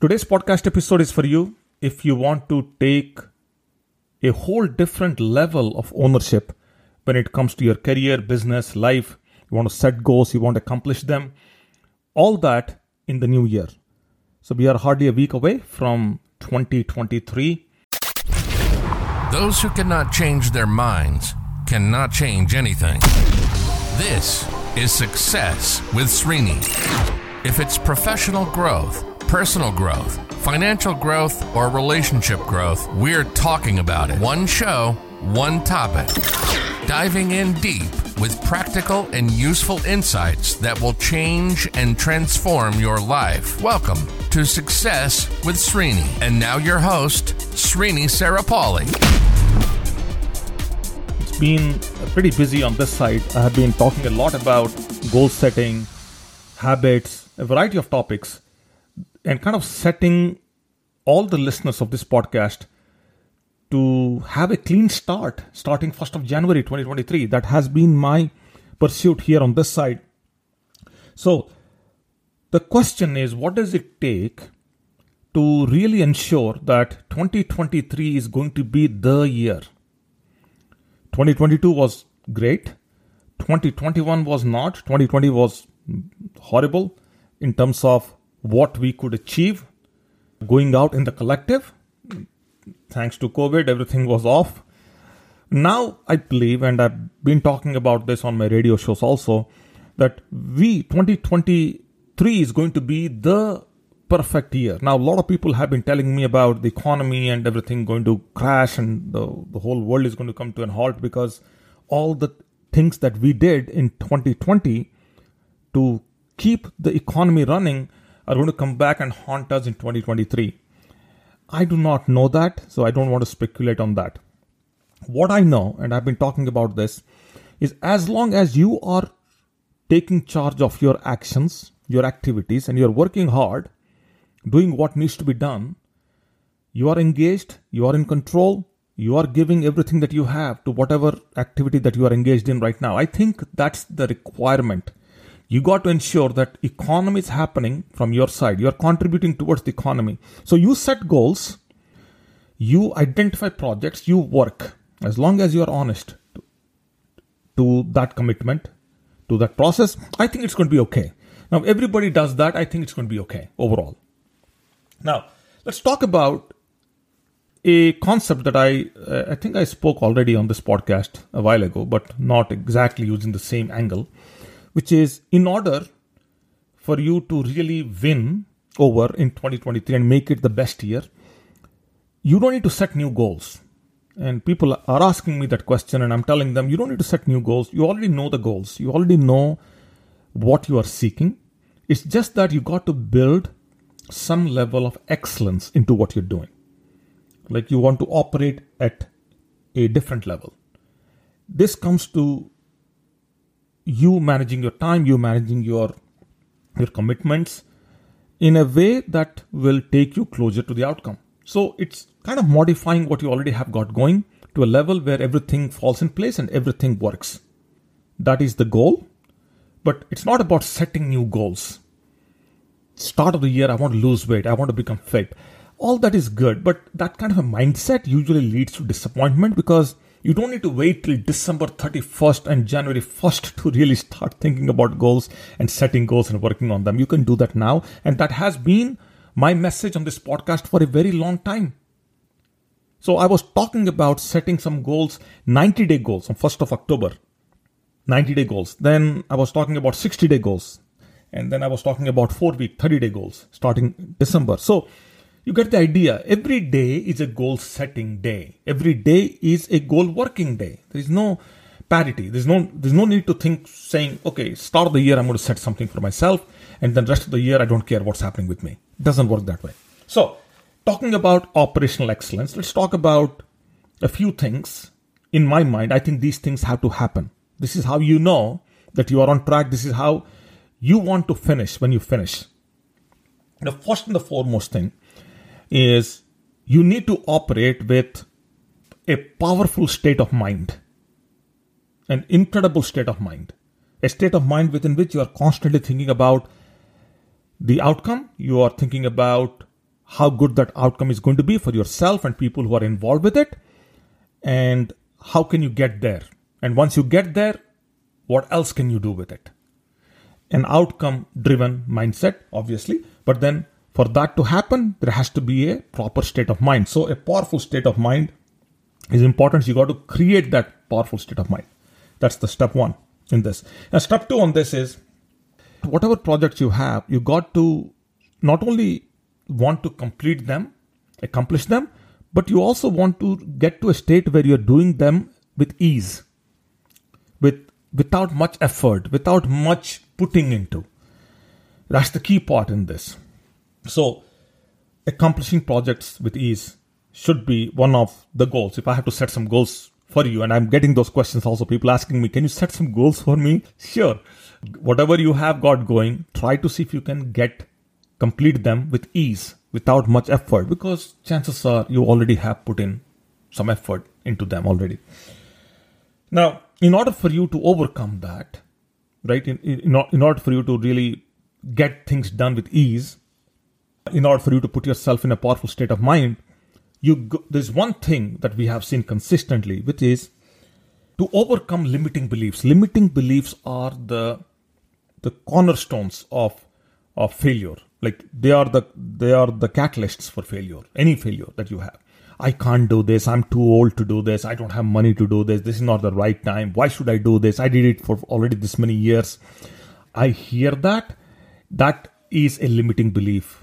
Today's podcast episode is for you if you want to take a whole different level of ownership when it comes to your career, business, life. You want to set goals, you want to accomplish them. All that in the new year. So we are hardly a week away from 2023. Those who cannot change their minds cannot change anything. This is Success with Srini. If it's professional growth, personal growth, financial growth, or relationship growth, we're talking about it. One show, one topic. Diving in deep with practical and useful insights that will change and transform your life. Welcome to Success with Srini. And now your host, Srini Sarapalli. It's been pretty busy on this side. I have been talking a lot about goal setting, habits, a variety of topics and kind of setting all the listeners of this podcast to have a clean start starting 1st of January 2023. That has been my pursuit here on this side. So, the question is what does it take to really ensure that 2023 is going to be the year? 2022 was great. 2021 was not. 2020 was horrible in terms of what we could achieve going out in the collective. Thanks to COVID, everything was off. Now, I believe, and I've been talking about this on my radio shows also, that we 2023 is going to be the perfect year. Now, a lot of people have been telling me about the economy and everything going to crash and the, the whole world is going to come to an halt because all the things that we did in 2020 to keep the economy running are going to come back and haunt us in 2023. I do not know that, so I don't want to speculate on that. What I know, and I've been talking about this, is as long as you are taking charge of your actions, your activities, and you're working hard, doing what needs to be done, you are engaged, you are in control, you are giving everything that you have to whatever activity that you are engaged in right now. I think that's the requirement you got to ensure that economy is happening from your side. You are contributing towards the economy. So you set goals, you identify projects, you work. As long as you are honest to, to that commitment, to that process, I think it's going to be okay. Now, everybody does that. I think it's going to be okay overall. Now, let's talk about a concept that I uh, I think I spoke already on this podcast a while ago, but not exactly using the same angle which is in order for you to really win over in 2023 and make it the best year, you don't need to set new goals. And people are asking me that question, and I'm telling them, you don't need to set new goals. You already know the goals, you already know what you are seeking. It's just that you got to build some level of excellence into what you're doing. Like you want to operate at a different level. This comes to you managing your time, you managing your your commitments in a way that will take you closer to the outcome. So it's kind of modifying what you already have got going to a level where everything falls in place and everything works. That is the goal, but it's not about setting new goals. Start of the year, I want to lose weight, I want to become fit. All that is good, but that kind of a mindset usually leads to disappointment because you don't need to wait till December 31st and January 1st to really start thinking about goals and setting goals and working on them. You can do that now. And that has been my message on this podcast for a very long time. So I was talking about setting some goals, 90 day goals on 1st of October. 90 day goals. Then I was talking about 60 day goals. And then I was talking about 4 week, 30 day goals starting December. So you get the idea. Every day is a goal setting day. Every day is a goal working day. There is no parity. There's no there's no need to think saying, okay, start of the year I'm going to set something for myself, and then rest of the year I don't care what's happening with me. It doesn't work that way. So, talking about operational excellence, let's talk about a few things. In my mind, I think these things have to happen. This is how you know that you are on track. This is how you want to finish when you finish. The first and the foremost thing is you need to operate with a powerful state of mind, an incredible state of mind, a state of mind within which you are constantly thinking about the outcome, you are thinking about how good that outcome is going to be for yourself and people who are involved with it, and how can you get there? And once you get there, what else can you do with it? An outcome driven mindset, obviously, but then for that to happen, there has to be a proper state of mind. So, a powerful state of mind is important. You got to create that powerful state of mind. That's the step one in this. Now, step two on this is whatever projects you have, you got to not only want to complete them, accomplish them, but you also want to get to a state where you're doing them with ease, with without much effort, without much putting into. That's the key part in this. So, accomplishing projects with ease should be one of the goals. If I have to set some goals for you, and I'm getting those questions also, people asking me, can you set some goals for me? Sure. Whatever you have got going, try to see if you can get complete them with ease without much effort because chances are you already have put in some effort into them already. Now, in order for you to overcome that, right, in, in, in order for you to really get things done with ease, in order for you to put yourself in a powerful state of mind, you go, there's one thing that we have seen consistently, which is to overcome limiting beliefs. Limiting beliefs are the the cornerstones of of failure. Like they are the they are the catalysts for failure. Any failure that you have. I can't do this. I'm too old to do this. I don't have money to do this. This is not the right time. Why should I do this? I did it for already this many years. I hear that. That is a limiting belief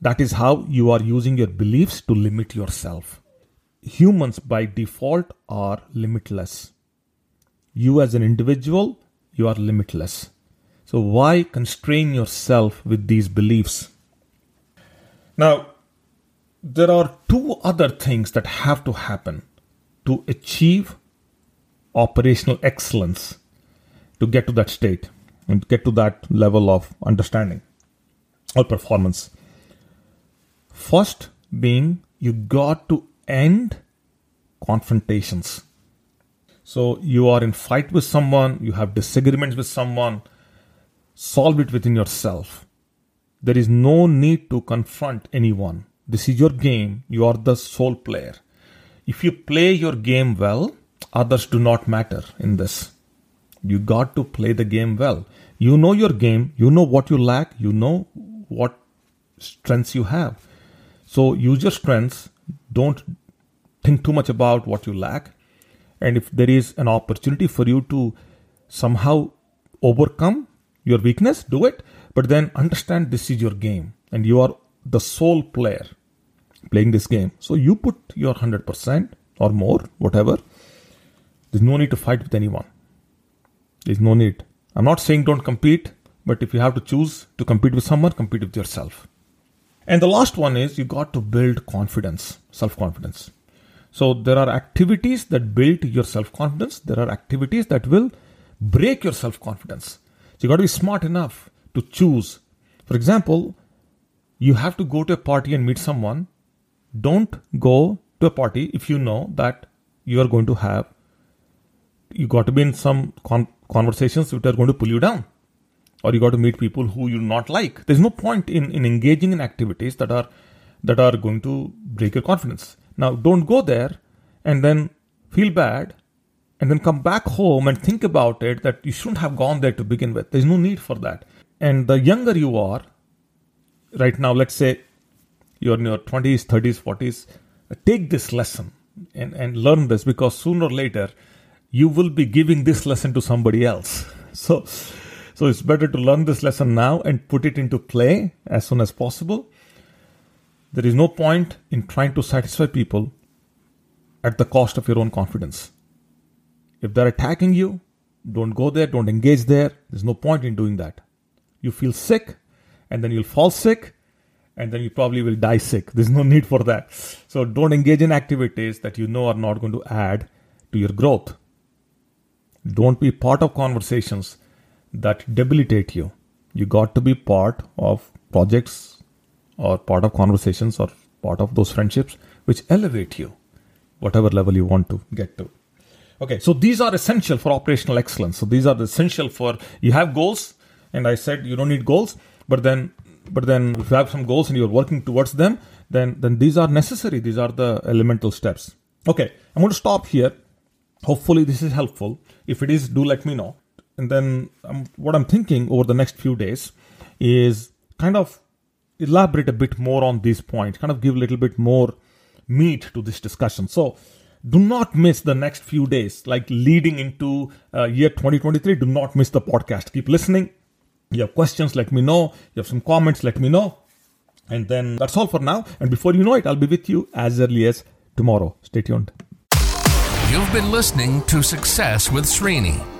that is how you are using your beliefs to limit yourself. Humans by default are limitless. You as an individual, you are limitless. So why constrain yourself with these beliefs? Now, there are two other things that have to happen to achieve operational excellence to get to that state and get to that level of understanding or performance. First being you got to end confrontations. So you are in fight with someone, you have disagreements with someone, solve it within yourself. There is no need to confront anyone. This is your game, you are the sole player. If you play your game well, others do not matter in this. You got to play the game well. You know your game, you know what you lack, you know what strengths you have. So use your strengths. Don't think too much about what you lack. And if there is an opportunity for you to somehow overcome your weakness, do it. But then understand this is your game and you are the sole player playing this game. So you put your 100% or more, whatever. There's no need to fight with anyone. There's no need. I'm not saying don't compete, but if you have to choose to compete with someone, compete with yourself. And the last one is you got to build confidence, self confidence. So there are activities that build your self confidence. There are activities that will break your self confidence. So you got to be smart enough to choose. For example, you have to go to a party and meet someone. Don't go to a party if you know that you are going to have, you got to be in some con- conversations which are going to pull you down or you got to meet people who you not like. There's no point in, in engaging in activities that are that are going to break your confidence. Now, don't go there and then feel bad and then come back home and think about it that you shouldn't have gone there to begin with. There's no need for that. And the younger you are, right now, let's say you're in your 20s, 30s, 40s, take this lesson and, and learn this because sooner or later you will be giving this lesson to somebody else. So, so it's better to learn this lesson now and put it into play as soon as possible. There is no point in trying to satisfy people at the cost of your own confidence. If they're attacking you, don't go there, don't engage there. There's no point in doing that. You feel sick, and then you'll fall sick, and then you probably will die sick. There's no need for that. So don't engage in activities that you know are not going to add to your growth. Don't be part of conversations that debilitate you. You got to be part of projects or part of conversations or part of those friendships which elevate you, whatever level you want to get to. Okay, so these are essential for operational excellence. So these are essential for you have goals, and I said you don't need goals, but then but then if you have some goals and you're working towards them, then then these are necessary. These are the elemental steps. Okay, I'm going to stop here. Hopefully, this is helpful. If it is, do let me know. And then um, what I'm thinking over the next few days is kind of elaborate a bit more on these points, kind of give a little bit more meat to this discussion. So do not miss the next few days, like leading into uh, year 2023. Do not miss the podcast. Keep listening. You have questions, let me know. You have some comments, let me know. And then that's all for now. And before you know it, I'll be with you as early as tomorrow. Stay tuned. You've been listening to Success with Srini.